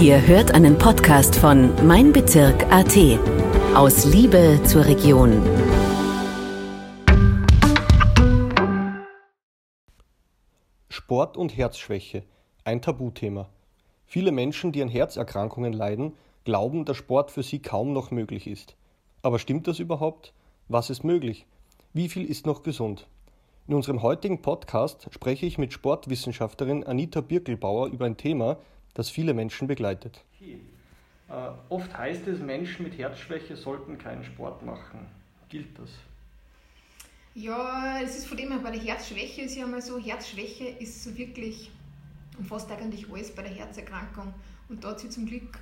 Ihr hört einen Podcast von Mein Bezirk AT. Aus Liebe zur Region. Sport und Herzschwäche. Ein Tabuthema. Viele Menschen, die an Herzerkrankungen leiden, glauben, dass Sport für sie kaum noch möglich ist. Aber stimmt das überhaupt? Was ist möglich? Wie viel ist noch gesund? In unserem heutigen Podcast spreche ich mit Sportwissenschaftlerin Anita Birkelbauer über ein Thema, das viele Menschen begleitet. Okay. Äh, oft heißt es, Menschen mit Herzschwäche sollten keinen Sport machen. Gilt das? Ja, es ist von dem her, bei der Herzschwäche ist ja mal so, Herzschwäche ist so wirklich, umfasst eigentlich alles bei der Herzerkrankung. Und da hat sich zum Glück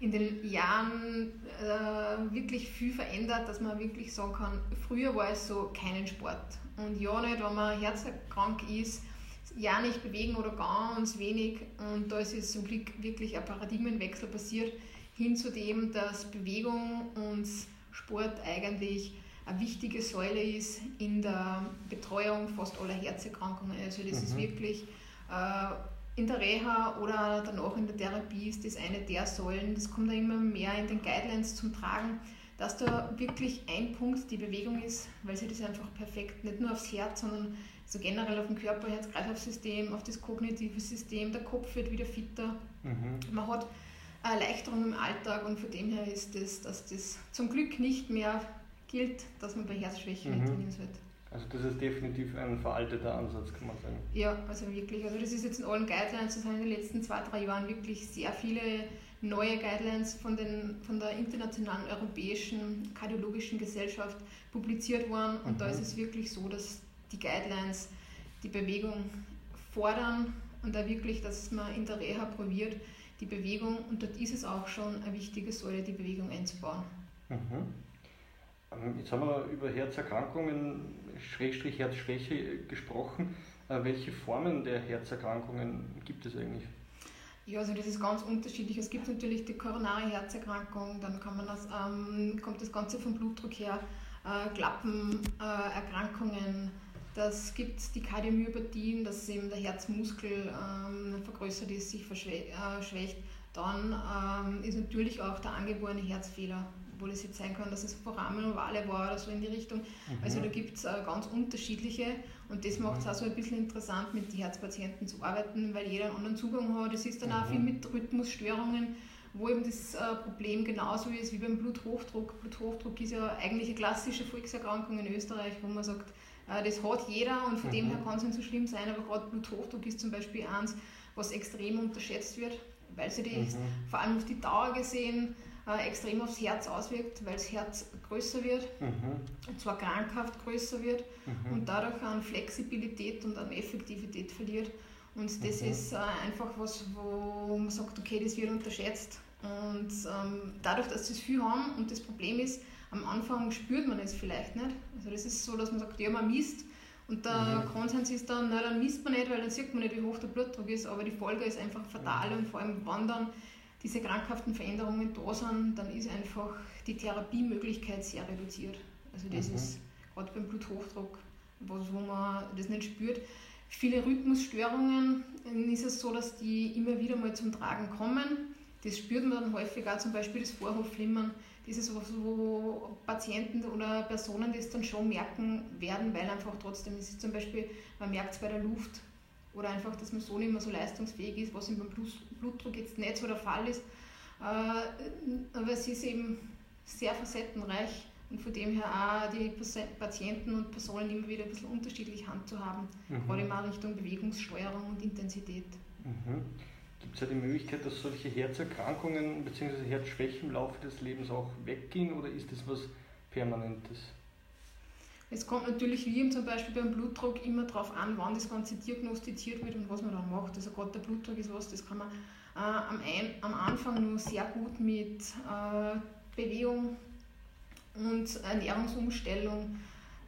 in den Jahren äh, wirklich viel verändert, dass man wirklich sagen kann, früher war es so keinen Sport. Und ja nicht, wenn man herzkrank ist, ja nicht bewegen oder ganz wenig. Und da ist jetzt zum Glück wirklich ein Paradigmenwechsel passiert, hin zu dem, dass Bewegung und Sport eigentlich eine wichtige Säule ist in der Betreuung fast aller Herzerkrankungen. Also das mhm. ist wirklich äh, in der Reha oder danach in der Therapie ist das eine der Säulen. Das kommt da immer mehr in den Guidelines zum Tragen, dass da wirklich ein Punkt die Bewegung ist, weil sie das einfach perfekt nicht nur aufs Herz, sondern so generell auf den Körper, Herz-Kreislauf-System, auf das kognitive System, der Kopf wird wieder fitter. Mhm. Man hat eine Erleichterung im Alltag und von dem her ist das, dass das zum Glück nicht mehr gilt, dass man bei Herzschwäche mhm. trainieren sollte. Also das ist definitiv ein veralteter Ansatz, kann man sagen. Ja, also wirklich. Also das ist jetzt in allen Guidelines, das sind in den letzten zwei, drei Jahren wirklich sehr viele neue Guidelines von, den, von der internationalen europäischen kardiologischen Gesellschaft publiziert worden. Und mhm. da ist es wirklich so, dass die Guidelines die Bewegung fordern und da wirklich, dass man in der Reha probiert, die Bewegung, und dort ist es auch schon eine wichtige Säule, die Bewegung einzubauen. Mhm. Ähm, jetzt haben wir über Herzerkrankungen, Schrägstrich Herzschwäche gesprochen. Äh, welche Formen der Herzerkrankungen gibt es eigentlich? Ja, also das ist ganz unterschiedlich. Es gibt natürlich die koronare Herzerkrankung, dann kann man das, ähm, kommt das Ganze vom Blutdruck her, äh, Klappenerkrankungen, äh, das gibt die Kardiomyopathien, dass eben der Herzmuskel ähm, vergrößert ist, sich verschwächt. Äh, dann ähm, ist natürlich auch der angeborene Herzfehler obwohl es jetzt sein kann, dass es Foramen ovale war oder so in die Richtung. Mhm. Also da gibt es äh, ganz unterschiedliche und das macht es auch so ein bisschen interessant, mit den Herzpatienten zu arbeiten, weil jeder einen anderen Zugang hat. Es ist dann mhm. auch viel mit Rhythmusstörungen, wo eben das äh, Problem genauso ist wie beim Bluthochdruck. Bluthochdruck ist ja eigentlich eine klassische Volkserkrankung in Österreich, wo man sagt, das hat jeder und von mhm. dem her kann es nicht so schlimm sein, aber gerade Bluthochdruck ist zum Beispiel eins, was extrem unterschätzt wird, weil sie das mhm. vor allem auf die Dauer gesehen äh, extrem aufs Herz auswirkt, weil das Herz größer wird, mhm. und zwar krankhaft größer wird mhm. und dadurch an Flexibilität und an Effektivität verliert. Und das mhm. ist äh, einfach was, wo man sagt, okay, das wird unterschätzt. Und ähm, dadurch, dass sie es viel haben und das Problem ist, am Anfang spürt man es vielleicht nicht. Also das ist so, dass man sagt, ja, man misst. Und der mhm. Konsens ist dann, na, dann misst man nicht, weil dann sieht man nicht, wie hoch der Blutdruck ist. Aber die Folge ist einfach fatal und vor allem, wann dann diese krankhaften Veränderungen da sind, dann ist einfach die Therapiemöglichkeit sehr reduziert. Also das mhm. ist gerade beim Bluthochdruck, was, wo man das nicht spürt. Viele Rhythmusstörungen ist es so, dass die immer wieder mal zum Tragen kommen. Das spürt man dann häufig auch, zum Beispiel das Vorhofflimmern. Ist was, wo Patienten oder Personen das dann schon merken werden, weil einfach trotzdem, es ist zum Beispiel, man merkt es bei der Luft, oder einfach, dass man so nicht mehr so leistungsfähig ist, was beim Blutdruck jetzt nicht so der Fall ist. Äh, aber es ist eben sehr facettenreich und von dem her auch die Patienten und Personen immer wieder ein bisschen unterschiedlich handzuhaben, mhm. gerade in Richtung Bewegungssteuerung und Intensität. Mhm. Gibt es ja die Möglichkeit, dass solche Herzerkrankungen bzw. Herzschwächen im Laufe des Lebens auch weggehen oder ist das was Permanentes? Es kommt natürlich wie zum Beispiel beim Blutdruck immer darauf an, wann das Ganze diagnostiziert wird und was man dann macht. Also gerade der Blutdruck ist was, das kann man äh, am, ein, am Anfang nur sehr gut mit äh, Bewegung und Ernährungsumstellung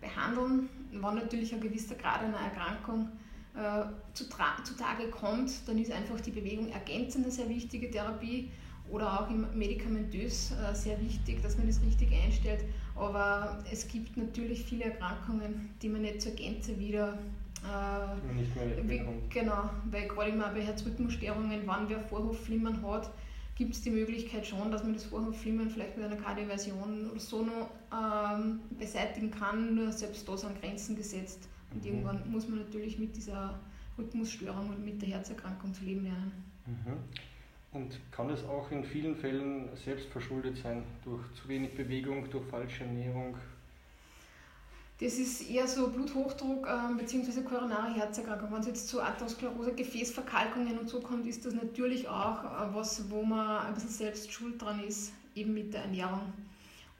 behandeln. Wenn natürlich ein gewisser Grad einer Erkrankung äh, zutage kommt, dann ist einfach die Bewegung ergänzend eine sehr wichtige Therapie oder auch im medikamentös äh, sehr wichtig, dass man das richtig einstellt. Aber es gibt natürlich viele Erkrankungen, die man nicht zur Gänze wieder äh, nicht mehr wie, Genau, weil gerade immer bei Herzrhythmusstörungen, wann wer Vorhofflimmern hat, gibt es die Möglichkeit schon, dass man das Vorhofflimmern vielleicht mit einer Kardioversion oder so noch ähm, beseitigen kann, nur selbst da sind Grenzen gesetzt. Und mhm. irgendwann muss man natürlich mit dieser Rhythmusstörung und mit der Herzerkrankung zu leben lernen. Mhm. Und kann es auch in vielen Fällen selbst verschuldet sein, durch zu wenig Bewegung, durch falsche Ernährung? Das ist eher so Bluthochdruck äh, bzw. koronare Herzerkrankung. Wenn es jetzt zu Atherosklerose, Gefäßverkalkungen und so kommt, ist das natürlich auch äh, was, wo man ein bisschen selbst schuld dran ist, eben mit der Ernährung.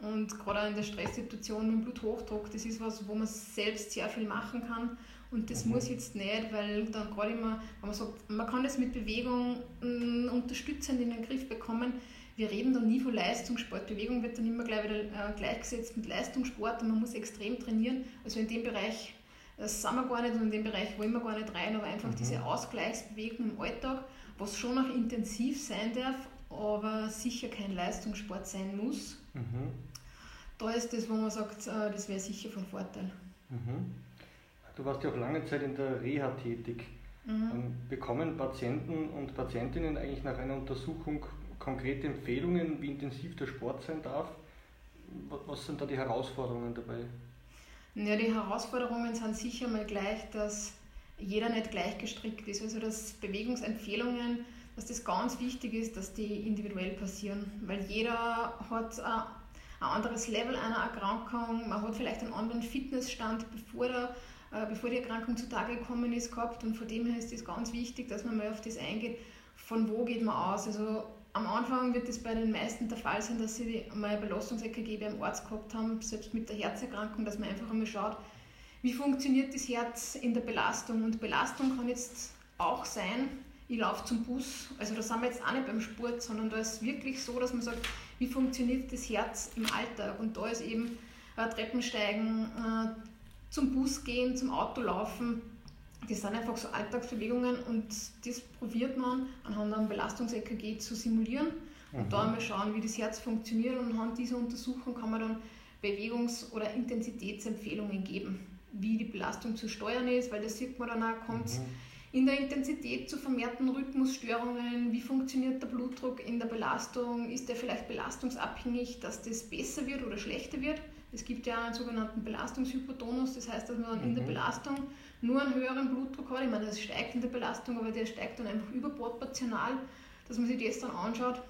Und gerade in der Stresssituation mit dem Bluthochdruck, das ist was, wo man selbst sehr viel machen kann. Und das mhm. muss jetzt nicht, weil dann gerade immer, wenn man sagt, man kann das mit Bewegung mm, unterstützend in den Griff bekommen. Wir reden da nie von Leistungssport. Bewegung wird dann immer gleich wieder äh, gleichgesetzt mit Leistungssport und man muss extrem trainieren. Also in dem Bereich das sind wir gar nicht und in dem Bereich wollen wir gar nicht rein, aber einfach mhm. diese Ausgleichsbewegung im Alltag, was schon auch intensiv sein darf, aber sicher kein Leistungssport sein muss. Mhm. Da ist das, wo man sagt, äh, das wäre sicher von Vorteil. Mhm. Du warst ja auch lange Zeit in der Reha tätig. Mhm. Ähm, bekommen Patienten und Patientinnen eigentlich nach einer Untersuchung konkrete Empfehlungen, wie intensiv der Sport sein darf? Was sind da die Herausforderungen dabei? Ja, die Herausforderungen sind sicher mal gleich, dass jeder nicht gleich gestrickt ist. Also dass Bewegungsempfehlungen, dass das ganz wichtig ist, dass die individuell passieren. Weil jeder hat ein anderes Level einer Erkrankung, man hat vielleicht einen anderen Fitnessstand, bevor der äh, bevor die Erkrankung zutage gekommen ist, gehabt. Und von dem her ist es ganz wichtig, dass man mal auf das eingeht, von wo geht man aus. Also am Anfang wird es bei den meisten der Fall sein, dass sie mal Belastungs-EKG beim Arzt gehabt haben, selbst mit der Herzerkrankung, dass man einfach einmal schaut, wie funktioniert das Herz in der Belastung. Und Belastung kann jetzt auch sein, ich laufe zum Bus. Also da sind wir jetzt auch nicht beim Sport, sondern da ist wirklich so, dass man sagt, wie funktioniert das Herz im Alltag. Und da ist eben äh, Treppensteigen, äh, zum Bus gehen, zum Auto laufen. Das sind einfach so Alltagsbewegungen und das probiert man anhand einem Belastungs-EKG zu simulieren und mhm. da einmal schauen, wie das Herz funktioniert und anhand dieser Untersuchung kann man dann Bewegungs- oder Intensitätsempfehlungen geben, wie die Belastung zu steuern ist, weil das sieht man dann auch, kommt mhm. In der Intensität zu vermehrten Rhythmusstörungen, wie funktioniert der Blutdruck in der Belastung, ist der vielleicht belastungsabhängig, dass das besser wird oder schlechter wird. Es gibt ja einen sogenannten Belastungshypotonus, das heißt, dass man dann in der mhm. Belastung nur einen höheren Blutdruck hat. Ich meine, das steigt in der Belastung, aber der steigt dann einfach überproportional, dass man sich das dann anschaut.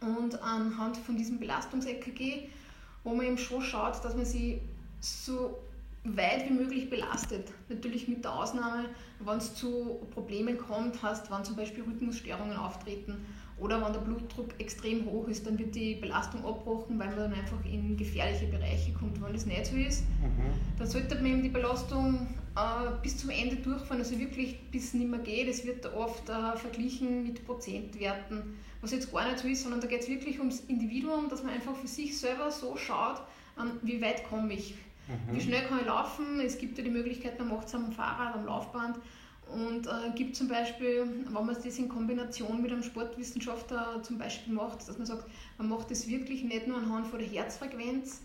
Und anhand von diesem Belastungs-EKG, wo man eben schon schaut, dass man sich so weit wie möglich belastet. Natürlich mit der Ausnahme, wenn es zu Problemen kommt, hast, wenn zum Beispiel Rhythmusstörungen auftreten oder wenn der Blutdruck extrem hoch ist, dann wird die Belastung abbrochen, weil man dann einfach in gefährliche Bereiche kommt. Wenn das nicht so ist, mhm. dann sollte man eben die Belastung äh, bis zum Ende durchfahren, also wirklich bis es nicht mehr geht. Es wird oft äh, verglichen mit Prozentwerten, was jetzt gar nicht so ist, sondern da geht es wirklich ums Individuum, dass man einfach für sich selber so schaut, ähm, wie weit komme ich, mhm. wie schnell kann ich laufen. Es gibt ja die Möglichkeit, man macht es am Fahrrad, am Laufband und äh, gibt zum Beispiel, wenn man das in Kombination mit einem Sportwissenschaftler zum Beispiel macht, dass man sagt, man macht das wirklich nicht nur anhand von der Herzfrequenz,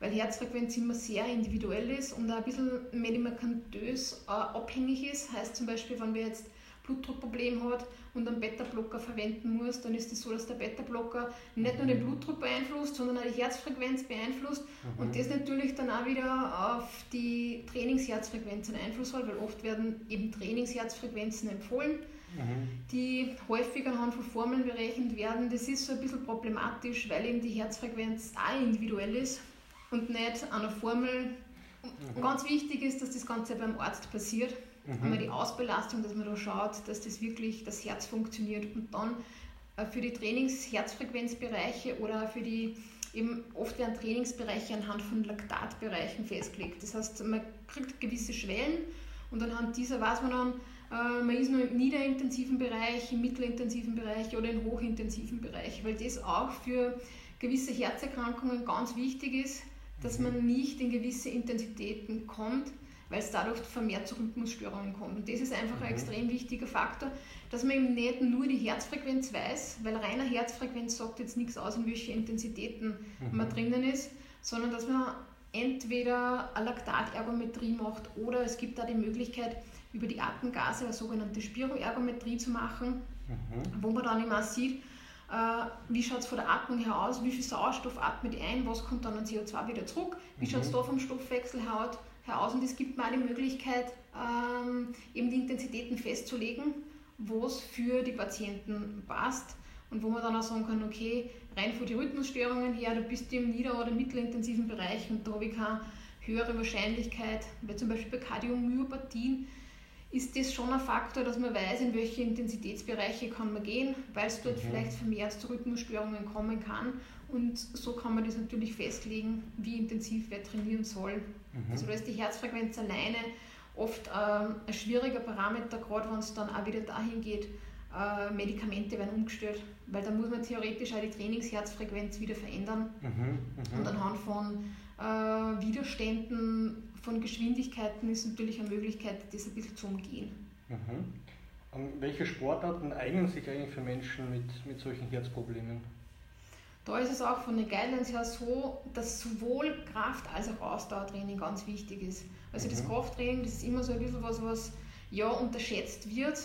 weil Herzfrequenz immer sehr individuell ist und auch ein bisschen medikamentös äh, abhängig ist. Heißt zum Beispiel, wenn wir jetzt Blutdruckproblem hat und einen Beta-Blocker verwenden muss, dann ist es das so, dass der Beta-Blocker nicht nur den mhm. Blutdruck beeinflusst, sondern auch die Herzfrequenz beeinflusst mhm. und das natürlich dann auch wieder auf die Trainingsherzfrequenzen Einfluss hat, weil oft werden eben Trainingsherzfrequenzen empfohlen, mhm. die häufig anhand von Formeln berechnet werden. Das ist so ein bisschen problematisch, weil eben die Herzfrequenz auch individuell ist und nicht an einer Formel. Mhm. Ganz wichtig ist, dass das Ganze beim Arzt passiert Mhm. Einmal die Ausbelastung, dass man da schaut, dass das wirklich das Herz funktioniert und dann äh, für die Trainings-Herzfrequenzbereiche oder für die eben oft werden Trainingsbereiche anhand von Laktatbereichen festgelegt. Das heißt, man kriegt gewisse Schwellen und anhand dieser weiß man dann, äh, man ist nur im niederintensiven Bereich, im mittelintensiven Bereich oder im hochintensiven Bereich, weil das auch für gewisse Herzerkrankungen ganz wichtig ist, dass mhm. man nicht in gewisse Intensitäten kommt, weil es dadurch vermehrt zu Rhythmusstörungen kommt. Und das ist einfach mhm. ein extrem wichtiger Faktor, dass man eben nicht nur die Herzfrequenz weiß, weil reiner Herzfrequenz sagt jetzt nichts aus, in welche Intensitäten mhm. man drinnen ist, sondern dass man entweder eine Laktatergometrie macht oder es gibt da die Möglichkeit, über die Atemgase eine sogenannte Spiroergometrie zu machen, mhm. wo man dann immer sieht, äh, wie schaut es von der Atmung her aus, wie viel Sauerstoff atmet ich ein, was kommt dann an CO2 wieder zurück, wie mhm. schaut es da vom Stoffwechsel her aus und es gibt auch die Möglichkeit, ähm, eben die Intensitäten festzulegen, wo es für die Patienten passt und wo man dann auch sagen kann, okay, rein von den Rhythmusstörungen her, du bist im nieder- oder mittelintensiven Bereich und da habe ich keine höhere Wahrscheinlichkeit, weil zum Beispiel bei Kardiomyopathien ist das schon ein Faktor, dass man weiß, in welche Intensitätsbereiche kann man gehen, weil es dort mhm. vielleicht vermehrt zu Rhythmusstörungen kommen kann. Und so kann man das natürlich festlegen, wie intensiv wer trainieren soll. Mhm. Also da ist die Herzfrequenz alleine oft ähm, ein schwieriger Parameter, gerade wenn es dann auch wieder dahin geht, äh, Medikamente werden umgestellt, weil da muss man theoretisch auch die Trainingsherzfrequenz wieder verändern. Mhm. Mhm. Und anhand von äh, Widerständen von Geschwindigkeiten ist natürlich eine Möglichkeit, das ein bisschen zu umgehen. Mhm. Welche Sportarten eignen sich eigentlich für Menschen mit, mit solchen Herzproblemen? Da ist es auch von den Guidelines her so, dass sowohl Kraft- als auch Ausdauertraining ganz wichtig ist. Also mhm. das Krafttraining, das ist immer so ein bisschen was, was ja unterschätzt wird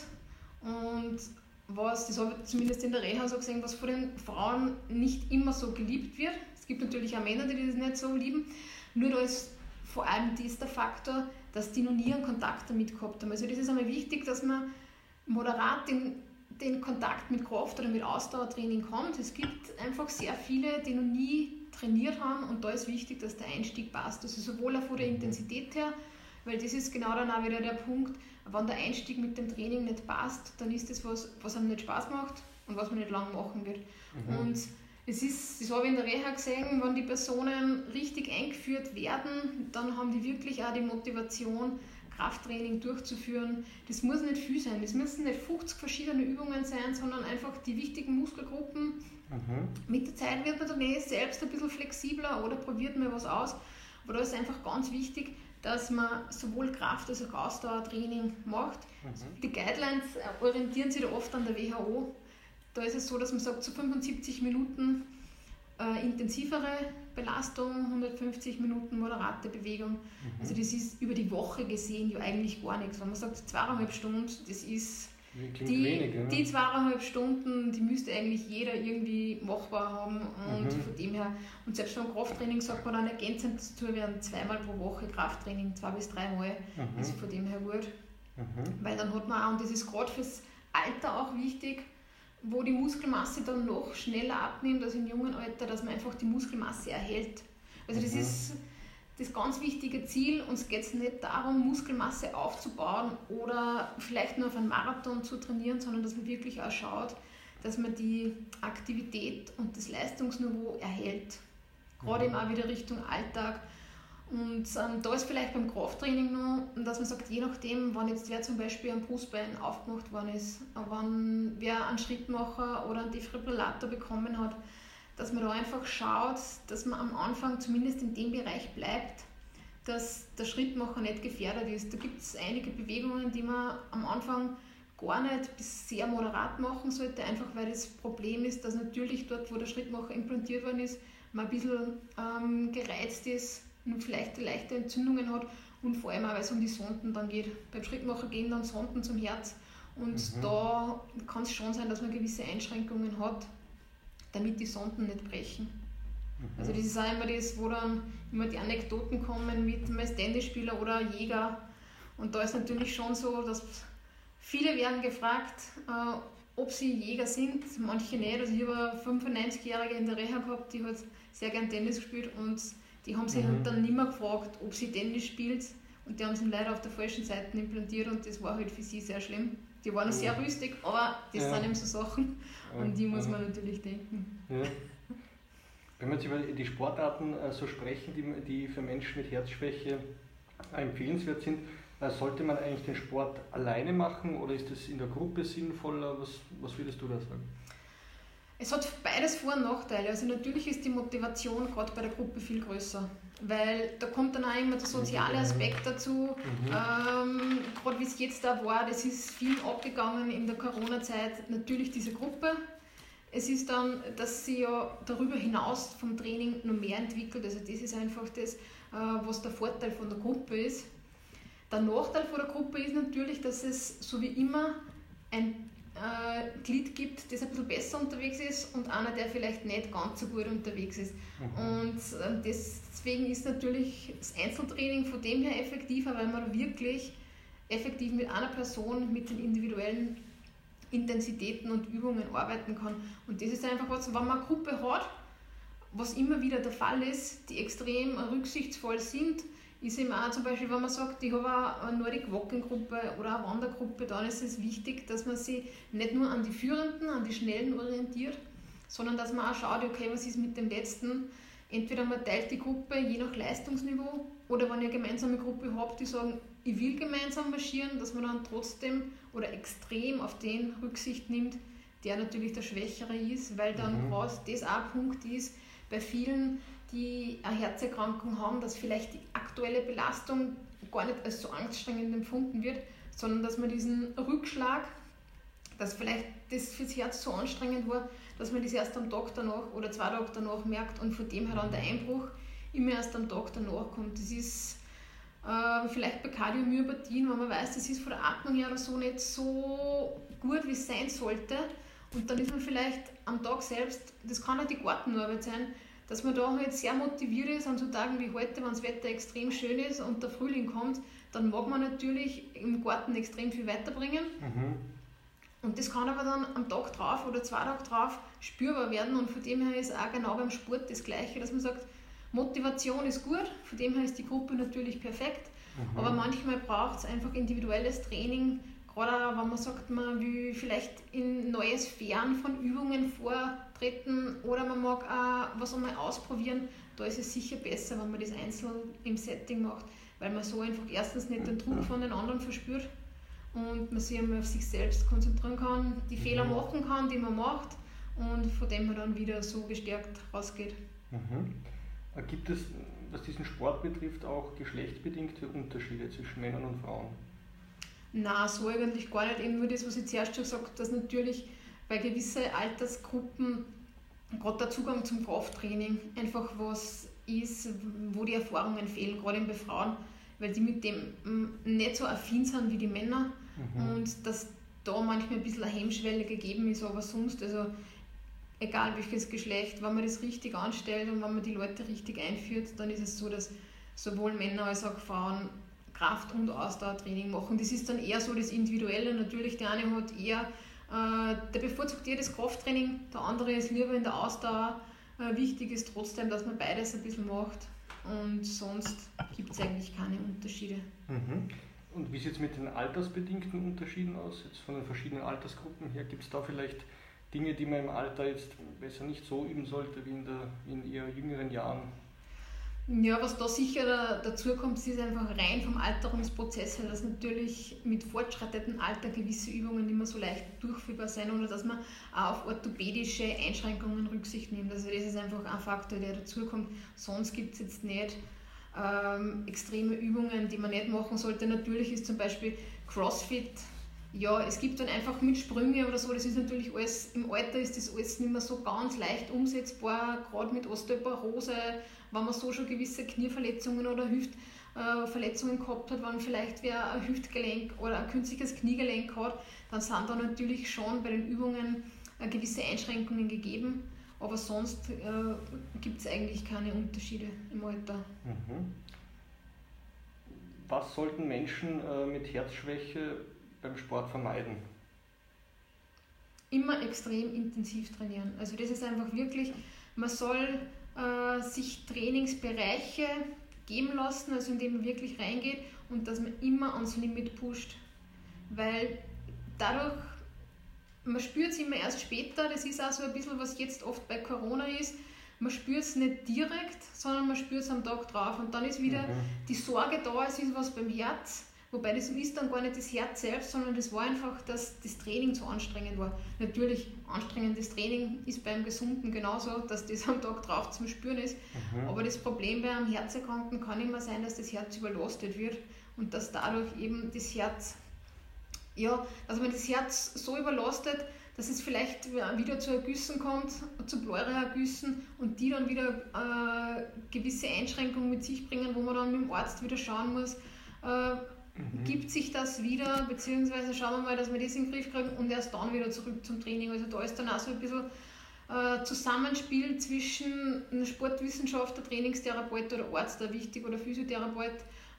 und was, das habe ich zumindest in der Reha so gesehen, was von den Frauen nicht immer so geliebt wird. Es gibt natürlich auch Männer, die das nicht so lieben. Nur da ist vor allem das der Faktor, dass die noch nie einen Kontakt damit gehabt haben. Also das ist einmal wichtig, dass man moderat den, den Kontakt mit Kraft oder mit Ausdauertraining kommt. Es gibt einfach sehr viele, die noch nie trainiert haben und da ist wichtig, dass der Einstieg passt. Also sowohl auch von der Intensität her, weil das ist genau dann auch wieder der Punkt, wenn der Einstieg mit dem Training nicht passt, dann ist das was, was einem nicht Spaß macht und was man nicht lang machen wird. Mhm. Und es ist, das habe ich in der Reha gesehen, wenn die Personen richtig eingeführt werden, dann haben die wirklich auch die Motivation, Krafttraining durchzuführen. Das muss nicht viel sein, das müssen nicht 50 verschiedene Übungen sein, sondern einfach die wichtigen Muskelgruppen. Mhm. Mit der Zeit wird man dann eh selbst ein bisschen flexibler oder probiert mal was aus. Aber da ist einfach ganz wichtig, dass man sowohl Kraft- als auch Ausdauertraining macht. Mhm. Die Guidelines orientieren sich da oft an der WHO da ist es so, dass man sagt, zu 75 Minuten äh, intensivere Belastung, 150 Minuten moderate Bewegung. Mhm. Also das ist über die Woche gesehen ja eigentlich gar nichts. Wenn man sagt, zweieinhalb Stunden, das ist die, wenig, ja. die zweieinhalb Stunden, die müsste eigentlich jeder irgendwie machbar haben. Und mhm. von dem her, und selbst beim Krafttraining sagt man dann ergänzend dazu, werden zweimal pro Woche Krafttraining, zwei bis dreimal. Mhm. Also von dem her gut. Mhm. Weil dann hat man auch, und das ist gerade fürs Alter auch wichtig, wo die Muskelmasse dann noch schneller abnimmt als im jungen Alter, dass man einfach die Muskelmasse erhält. Also das mhm. ist das ganz wichtige Ziel. Uns geht es nicht darum, Muskelmasse aufzubauen oder vielleicht nur auf einen Marathon zu trainieren, sondern dass man wirklich auch schaut, dass man die Aktivität und das Leistungsniveau erhält. Gerade mhm. auch wieder Richtung Alltag und ähm, da ist vielleicht beim Krafttraining noch, dass man sagt, je nachdem, wann jetzt wer zum Beispiel am Brustbein aufgemacht worden ist, wann wer einen Schrittmacher oder einen Defibrillator bekommen hat, dass man da einfach schaut, dass man am Anfang zumindest in dem Bereich bleibt, dass der Schrittmacher nicht gefährdet ist. Da gibt es einige Bewegungen, die man am Anfang gar nicht bis sehr moderat machen sollte, einfach weil das Problem ist, dass natürlich dort, wo der Schrittmacher implantiert worden ist, man ein bisschen ähm, gereizt ist und vielleicht leichte Entzündungen hat und vor allem auch, weil es um die Sonden dann geht. Beim Schrittmacher gehen dann Sonden zum Herz und mhm. da kann es schon sein, dass man gewisse Einschränkungen hat, damit die Sonden nicht brechen. Mhm. Also das ist auch immer das, wo dann immer die Anekdoten kommen mit einem Tennisspieler oder Jäger und da ist natürlich schon so, dass viele werden gefragt, äh, ob sie Jäger sind, manche nicht. Also ich habe eine 95-Jährige in der Reha gehabt, die hat sehr gern Tennis gespielt und die haben sich halt mhm. dann nicht mehr gefragt, ob sie Tennis spielt und die haben sie leider auf der falschen Seite implantiert und das war halt für sie sehr schlimm. Die waren sehr rüstig, aber das ja. sind eben so Sachen, an die muss man natürlich denken. Ja. Wenn wir jetzt über die Sportarten äh, so sprechen, die, die für Menschen mit Herzschwäche empfehlenswert sind, äh, sollte man eigentlich den Sport alleine machen oder ist das in der Gruppe sinnvoller? Was, was würdest du da sagen? Es hat beides Vor- und Nachteile. Also natürlich ist die Motivation gerade bei der Gruppe viel größer, weil da kommt dann auch immer der soziale mhm. Aspekt dazu. Mhm. Ähm, gerade wie es jetzt da war, das ist viel abgegangen in der Corona-Zeit, natürlich diese Gruppe. Es ist dann, dass sie ja darüber hinaus vom Training noch mehr entwickelt. Also das ist einfach das, äh, was der Vorteil von der Gruppe ist. Der Nachteil von der Gruppe ist natürlich, dass es so wie immer ein äh, Glied gibt, das ein bisschen besser unterwegs ist und einer, der vielleicht nicht ganz so gut unterwegs ist. Mhm. Und äh, deswegen ist natürlich das Einzeltraining von dem her effektiver, weil man wirklich effektiv mit einer Person mit den individuellen Intensitäten und Übungen arbeiten kann. Und das ist einfach was, wenn man eine Gruppe hat, was immer wieder der Fall ist, die extrem rücksichtsvoll sind, ist eben auch zum Beispiel, wenn man sagt, ich habe eine Nordic Walking Gruppe oder eine Wandergruppe, dann ist es wichtig, dass man sich nicht nur an die Führenden, an die Schnellen orientiert, sondern dass man auch schaut, okay, was ist mit dem Letzten. Entweder man teilt die Gruppe je nach Leistungsniveau oder wenn ihr eine gemeinsame Gruppe habt, die sagen, ich will gemeinsam marschieren, dass man dann trotzdem oder extrem auf den Rücksicht nimmt, der natürlich der Schwächere ist, weil dann mhm. das auch ein Punkt ist bei vielen, die eine Herzerkrankung haben, dass vielleicht die aktuelle Belastung gar nicht als so anstrengend empfunden wird, sondern dass man diesen Rückschlag, dass vielleicht das fürs Herz so anstrengend war, dass man das erst am Tag danach oder zwei Tage danach merkt und von dem her dann der Einbruch immer erst am Tag danach kommt. Das ist äh, vielleicht bei Kardiomyopathien, wenn man weiß, das ist von der Atmung her oder so nicht so gut, wie es sein sollte. Und dann ist man vielleicht am Tag selbst, das kann auch die Gartenarbeit sein, dass man da halt sehr motiviert ist an so Tagen wie heute, wenn das Wetter extrem schön ist und der Frühling kommt, dann mag man natürlich im Garten extrem viel weiterbringen. Mhm. Und das kann aber dann am Tag drauf oder zwei Tage drauf spürbar werden und von dem her ist auch genau beim Sport das Gleiche, dass man sagt, Motivation ist gut, von dem her ist die Gruppe natürlich perfekt, mhm. aber manchmal braucht es einfach individuelles Training, gerade wenn man sagt, man will vielleicht in neue Sphären von Übungen vortreten oder man mag auch was einmal ausprobieren, da ist es sicher besser, wenn man das einzeln im Setting macht, weil man so einfach erstens nicht den Druck von den anderen verspürt und man sich einmal auf sich selbst konzentrieren kann, die Fehler mhm. machen kann, die man macht und von dem man dann wieder so gestärkt rausgeht. Mhm. Äh, gibt es, was diesen Sport betrifft, auch geschlechtsbedingte Unterschiede zwischen Männern und Frauen? Na, so eigentlich gar nicht. Eben nur das, was ich zuerst schon gesagt habe, dass natürlich bei gewissen Altersgruppen gerade der Zugang zum Krafttraining einfach was ist, wo die Erfahrungen fehlen, gerade bei Frauen, weil die mit dem mm, nicht so affin sind wie die Männer mhm. und dass da manchmal ein bisschen eine Hemmschwelle gegeben ist, aber sonst, also egal welches Geschlecht, wenn man das richtig anstellt und wenn man die Leute richtig einführt, dann ist es so, dass sowohl Männer als auch Frauen Kraft- und Ausdauertraining machen. Das ist dann eher so das Individuelle. Natürlich, der eine hat eher, äh, der bevorzugt eher das Krafttraining, der andere ist lieber in der Ausdauer. Äh, wichtig ist trotzdem, dass man beides ein bisschen macht und sonst gibt es eigentlich keine Unterschiede. Mhm. Und wie sieht es mit den altersbedingten Unterschieden aus, jetzt von den verschiedenen Altersgruppen her? Gibt es da vielleicht Dinge, die man im Alter jetzt besser nicht so üben sollte wie in, der, in eher jüngeren Jahren? Ja, was da sicher dazu kommt, ist einfach rein vom Alterungsprozess her, dass natürlich mit fortschreitendem Alter gewisse Übungen nicht mehr so leicht durchführbar sind oder dass man auch auf orthopädische Einschränkungen Rücksicht nimmt. Also das ist einfach ein Faktor, der dazukommt. Sonst gibt es jetzt nicht ähm, extreme Übungen, die man nicht machen sollte. Natürlich ist zum Beispiel CrossFit ja, es gibt dann einfach mit Sprünge oder so, das ist natürlich alles, im Alter ist das alles nicht mehr so ganz leicht umsetzbar, gerade mit Osteoporose, wenn man so schon gewisse Knieverletzungen oder Hüftverletzungen gehabt hat, wenn vielleicht wer ein Hüftgelenk oder ein künstliches Kniegelenk hat, dann sind da natürlich schon bei den Übungen äh, gewisse Einschränkungen gegeben, aber sonst äh, gibt es eigentlich keine Unterschiede im Alter. Mhm. Was sollten Menschen äh, mit Herzschwäche beim Sport vermeiden? Immer extrem intensiv trainieren. Also das ist einfach wirklich, man soll äh, sich Trainingsbereiche geben lassen, also indem man wirklich reingeht und dass man immer ans Limit pusht. Weil dadurch, man spürt es immer erst später, das ist auch so ein bisschen, was jetzt oft bei Corona ist, man spürt es nicht direkt, sondern man spürt es am Tag drauf. Und dann ist wieder mhm. die Sorge da, es ist was beim Herz Wobei das ist dann gar nicht das Herz selbst, sondern das war einfach, dass das Training zu anstrengend war. Natürlich, anstrengendes Training ist beim Gesunden genauso, dass das am Tag drauf zum Spüren ist. Mhm. Aber das Problem bei einem Herzerkrankten kann immer sein, dass das Herz überlastet wird und dass dadurch eben das Herz, ja, dass man das Herz so überlastet, dass es vielleicht wieder zu Ergüssen kommt, zu Pleuraergüssen und die dann wieder äh, gewisse Einschränkungen mit sich bringen, wo man dann mit dem Arzt wieder schauen muss, äh, mhm. gibt sich das wieder, beziehungsweise schauen wir mal, dass wir das in den Griff kriegen und erst dann wieder zurück zum Training. Also da ist dann auch so ein bisschen äh, Zusammenspiel zwischen einem Sportwissenschaftler, Trainingstherapeut oder Arzt da wichtig oder Physiotherapeut,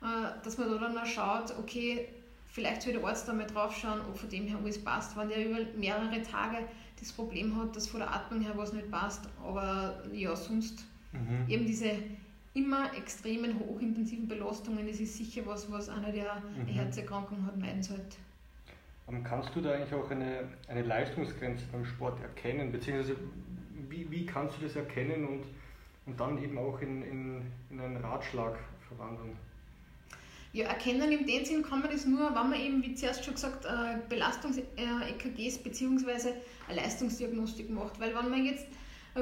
äh, dass man da dann auch schaut, okay, vielleicht soll der Arzt da mal drauf schauen, ob von dem her alles passt. Wenn der über mehrere Tage das Problem hat, dass von der Atmung her was nicht passt, aber ja, sonst mhm. eben diese immer extremen hochintensiven Belastungen, das ist sicher was, was einer, der mhm. eine Herzerkrankung hat, meiden sollte. Kannst du da eigentlich auch eine, eine Leistungsgrenze beim Sport erkennen, beziehungsweise wie, wie kannst du das erkennen und, und dann eben auch in, in, in einen Ratschlag verwandeln? Ja, erkennen im dem Sinn kann man das nur, wenn man eben, wie zuerst schon gesagt, äh, Belastungs-EKGs äh, bzw. eine Leistungsdiagnostik macht. Weil wenn man jetzt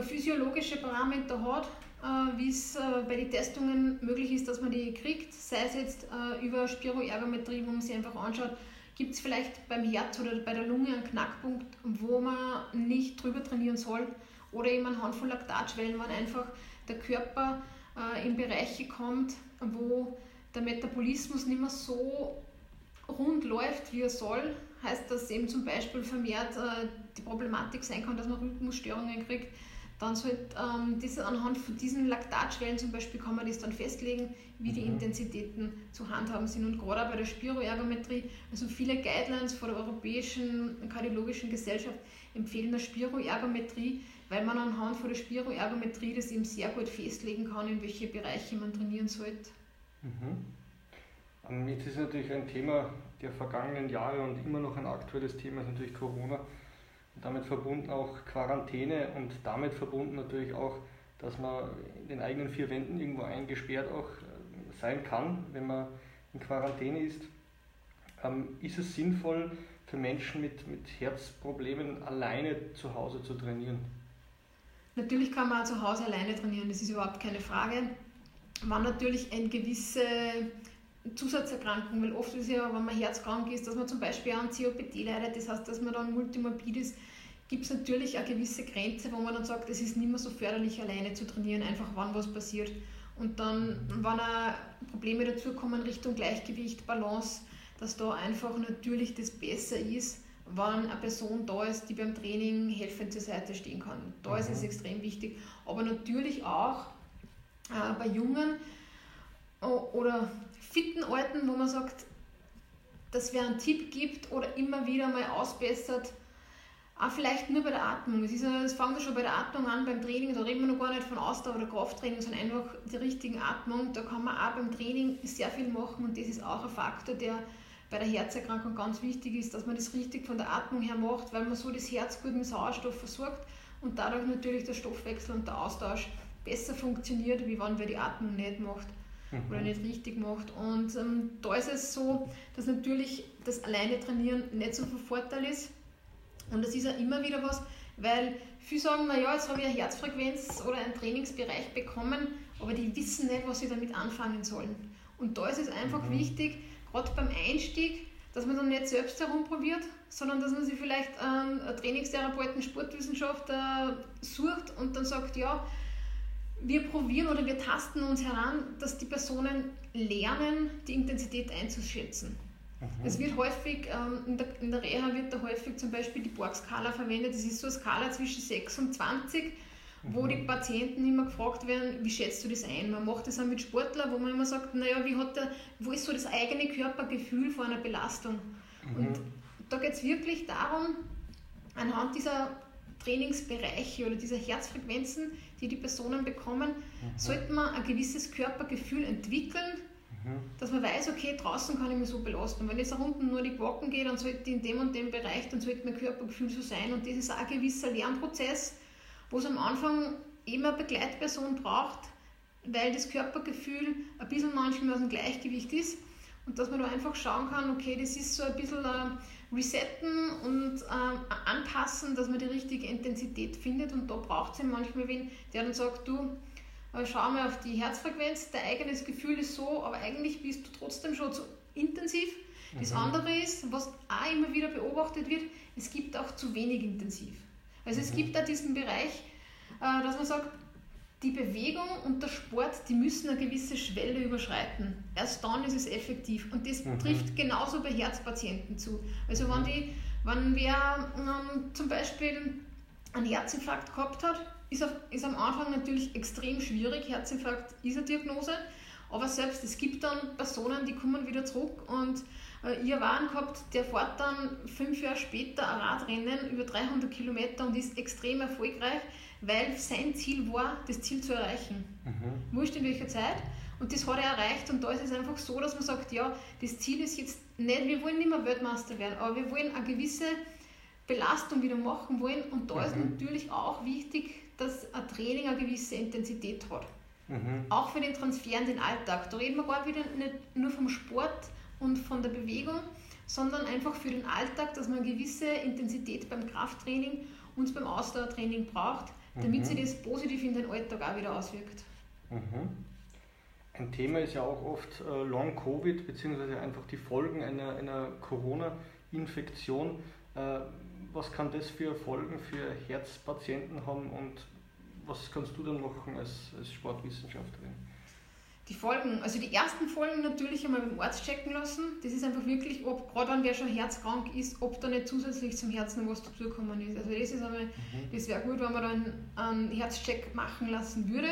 physiologische Parameter hat, äh, wie es bei den Testungen möglich ist, dass man die kriegt, sei es jetzt über Spiroergometrie, wo man sich einfach anschaut, gibt es vielleicht beim Herz oder bei der Lunge einen Knackpunkt, wo man nicht drüber trainieren soll oder eben anhand von Laktatschwellen, wenn einfach der Körper in Bereiche kommt, wo der Metabolismus nicht mehr so rund läuft, wie er soll, heißt das eben zum Beispiel vermehrt äh, die Problematik sein kann, dass man Rhythmusstörungen kriegt, dann sollte ähm, diese, anhand von diesen Laktatschwellen zum Beispiel kann man das dann festlegen, wie die mhm. Intensitäten zu handhaben sind. Und gerade auch bei der Spiroergometrie, also viele Guidelines von der Europäischen Kardiologischen Gesellschaft empfehlen eine Spiroergometrie, weil man anhand von der Spiroergometrie das eben sehr gut festlegen kann, in welche Bereiche man trainieren sollte. Mhm. Jetzt ist natürlich ein Thema der vergangenen Jahre und immer noch ein aktuelles Thema ist natürlich Corona. Damit verbunden auch Quarantäne und damit verbunden natürlich auch, dass man in den eigenen vier Wänden irgendwo eingesperrt auch äh, sein kann, wenn man in Quarantäne ist. Ähm, ist es sinnvoll für Menschen mit, mit Herzproblemen alleine zu Hause zu trainieren? Natürlich kann man auch zu Hause alleine trainieren, das ist überhaupt keine Frage wenn natürlich eine gewisse Zusatzerkrankung, weil oft ist ja, wenn man herzkrank ist, dass man zum Beispiel an COPD leidet, das heißt, dass man dann multimorbid ist, gibt es natürlich eine gewisse Grenze, wo man dann sagt, es ist nicht mehr so förderlich, alleine zu trainieren, einfach wann was passiert. Und dann, wenn auch Probleme dazukommen Richtung Gleichgewicht, Balance, dass da einfach natürlich das besser ist, wenn eine Person da ist, die beim Training helfend zur Seite stehen kann. Da mhm. ist es mhm. extrem wichtig. Aber natürlich auch, äh, bei Jungen oder fitten Alten, wo man sagt, dass wer einen Tipp gibt oder immer wieder mal ausbessert, auch vielleicht nur bei der Atmung. Es, ist, es fängt ja schon bei der Atmung an, beim Training, da reden wir noch gar nicht von Ausdauer oder Krafttraining, sondern einfach die richtigen Atmung. Da kann man auch beim Training sehr viel machen und das ist auch ein Faktor, der bei der Herzerkrankung ganz wichtig ist, dass man das richtig von der Atmung her macht, weil man so das Herz gut mit Sauerstoff versorgt und dadurch natürlich der Stoffwechsel und der Austausch besser funktioniert, wie wenn wer die Atmung nicht macht mhm. oder nicht richtig macht. Und ähm, da ist es so, dass natürlich das alleine trainieren nicht so viel Vorteil ist. Und das ist ja immer wieder was, weil viele sagen, naja, jetzt habe ich eine Herzfrequenz oder einen Trainingsbereich bekommen, aber die wissen nicht, was sie damit anfangen sollen. Und da ist es einfach mhm. wichtig, gerade beim Einstieg, dass man dann nicht selbst herumprobiert, sondern dass man sich vielleicht ähm, einen Trainingstherapeuten, Sportwissenschaftler sucht und dann sagt, ja, wir probieren oder wir tasten uns heran, dass die Personen lernen, die Intensität einzuschätzen. Mhm. Es wird häufig, ähm, in, der, in der Reha wird da häufig zum Beispiel die Borg-Skala verwendet. Das ist so eine Skala zwischen 6 und 20, mhm. wo die Patienten immer gefragt werden, wie schätzt du das ein? Man macht das auch mit Sportlern, wo man immer sagt, naja, wie hat der, wo ist so das eigene Körpergefühl vor einer Belastung? Mhm. Und da geht es wirklich darum, anhand dieser Trainingsbereiche oder dieser Herzfrequenzen, die die Personen bekommen, mhm. sollte man ein gewisses Körpergefühl entwickeln, mhm. dass man weiß, okay, draußen kann ich mich so belasten. Wenn jetzt da unten nur die Walken geht, dann sollte in dem und dem Bereich, dann sollte mein Körpergefühl so sein. Und das ist auch ein gewisser Lernprozess, wo es am Anfang immer eine Begleitperson braucht, weil das Körpergefühl ein bisschen manchmal aus dem Gleichgewicht ist. Und dass man da einfach schauen kann, okay, das ist so ein bisschen ein resetten und ähm, anpassen, dass man die richtige Intensität findet. Und da braucht es manchmal wen, der dann sagt, du, äh, schau mal auf die Herzfrequenz, dein eigenes Gefühl ist so, aber eigentlich bist du trotzdem schon zu intensiv. Das mhm. andere ist, was auch immer wieder beobachtet wird, es gibt auch zu wenig intensiv. Also mhm. es gibt da diesen Bereich, äh, dass man sagt, die Bewegung und der Sport, die müssen eine gewisse Schwelle überschreiten. Erst dann ist es effektiv. Und das mhm. trifft genauso bei Herzpatienten zu. Also wenn, die, wenn wer ähm, zum Beispiel einen Herzinfarkt gehabt hat, ist, auf, ist am Anfang natürlich extrem schwierig. Herzinfarkt ist eine Diagnose. Aber selbst es gibt dann Personen, die kommen wieder zurück und äh, habe einen gehabt, der fährt dann fünf Jahre später ein Radrennen über 300 Kilometer und ist extrem erfolgreich, weil sein Ziel war, das Ziel zu erreichen. Mhm. Wurscht in welcher Zeit. Und das hat er erreicht und da ist es einfach so, dass man sagt, ja, das Ziel ist jetzt nicht, wir wollen nicht mehr Weltmeister werden, aber wir wollen eine gewisse Belastung wieder machen wollen und da mhm. ist natürlich auch wichtig, dass ein Training eine gewisse Intensität hat. Mhm. Auch für den Transfer in den Alltag. Da reden wir gar wieder nicht nur vom Sport und von der Bewegung, sondern einfach für den Alltag, dass man eine gewisse Intensität beim Krafttraining und beim Ausdauertraining braucht, damit mhm. sich das positiv in den Alltag auch wieder auswirkt. Mhm. Ein Thema ist ja auch oft äh, Long-Covid, beziehungsweise einfach die Folgen einer, einer Corona-Infektion. Äh, was kann das für Folgen für Herzpatienten haben und was kannst du dann machen als, als Sportwissenschaftlerin? Die Folgen, also die ersten Folgen natürlich einmal beim Arzt checken lassen. Das ist einfach wirklich, ob gerade wenn wer schon herzkrank ist, ob da nicht zusätzlich zum Herzen noch was dazugekommen ist. Also das ist einmal, mhm. das wäre gut, wenn man dann einen Herzcheck machen lassen würde.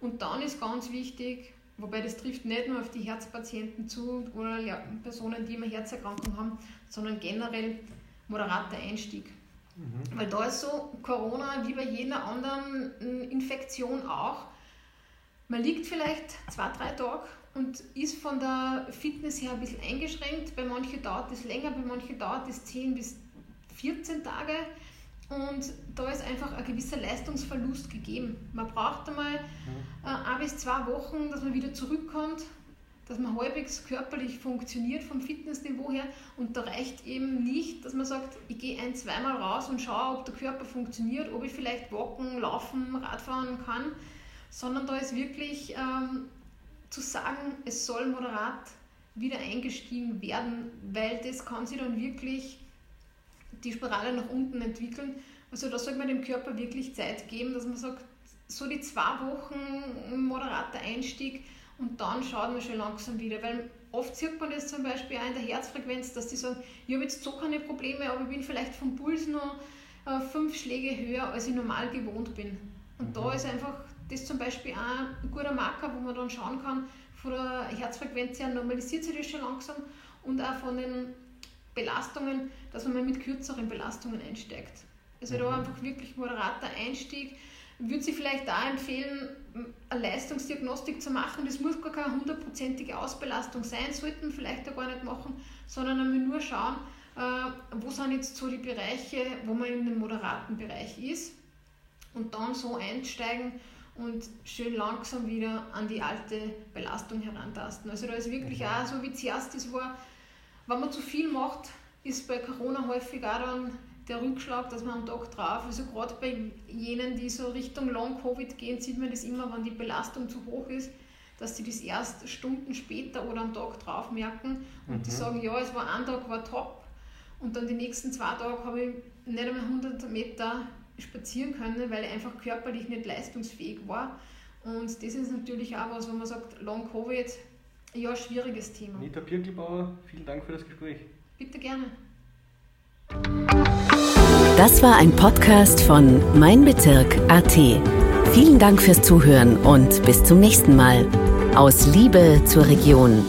Und dann ist ganz wichtig, wobei das trifft nicht nur auf die Herzpatienten zu oder Personen, die immer Herzerkrankungen haben, sondern generell moderater Einstieg. Mhm. Weil da ist so Corona wie bei jeder anderen Infektion auch. Man liegt vielleicht zwei, drei Tage und ist von der Fitness her ein bisschen eingeschränkt. Bei manchen dauert es länger, bei manchen dauert es 10 bis 14 Tage. Und da ist einfach ein gewisser Leistungsverlust gegeben. Man braucht einmal mhm. äh, ein bis zwei Wochen, dass man wieder zurückkommt dass man halbwegs körperlich funktioniert vom Fitnessniveau her und da reicht eben nicht, dass man sagt, ich gehe ein, zweimal raus und schaue, ob der Körper funktioniert, ob ich vielleicht walken, laufen, Radfahren kann, sondern da ist wirklich ähm, zu sagen, es soll moderat wieder eingestiegen werden, weil das kann sich dann wirklich die Spirale nach unten entwickeln. Also da sollte man dem Körper wirklich Zeit geben, dass man sagt, so die zwei Wochen moderater Einstieg, und dann schaut man schon langsam wieder, weil oft sieht man das zum Beispiel auch in der Herzfrequenz, dass die sagen, ich habe jetzt so keine Probleme, aber ich bin vielleicht vom Puls noch äh, fünf Schläge höher, als ich normal gewohnt bin. Und mhm. da ist einfach das zum Beispiel auch ein guter Marker, wo man dann schauen kann, von der Herzfrequenz her normalisiert sich das schon langsam und auch von den Belastungen, dass man mal mit kürzeren Belastungen einsteigt. Also mhm. da einfach wirklich moderater Einstieg würde sie vielleicht da empfehlen, eine Leistungsdiagnostik zu machen. Das muss gar keine hundertprozentige Ausbelastung sein, sollten vielleicht auch gar nicht machen, sondern einmal nur schauen, äh, wo sind jetzt so die Bereiche, wo man in dem moderaten Bereich ist und dann so einsteigen und schön langsam wieder an die alte Belastung herantasten. Also da ist wirklich mhm. auch so, wie zuerst das war, wenn man zu viel macht, ist bei Corona häufig auch dann der Rückschlag, dass man am Tag drauf, also gerade bei jenen, die so Richtung Long-Covid gehen, sieht man das immer, wenn die Belastung zu hoch ist, dass sie das erst Stunden später oder am Tag drauf merken und mhm. die sagen, ja, es war ein Tag war top und dann die nächsten zwei Tage habe ich nicht einmal 100 Meter spazieren können, weil ich einfach körperlich nicht leistungsfähig war. Und das ist natürlich auch was, wo man sagt, Long-Covid, ja, schwieriges Thema. Nita Birkelbauer, vielen Dank für das Gespräch. Bitte gerne. Das war ein Podcast von Mein Bezirk AT. Vielen Dank fürs Zuhören und bis zum nächsten Mal. Aus Liebe zur Region.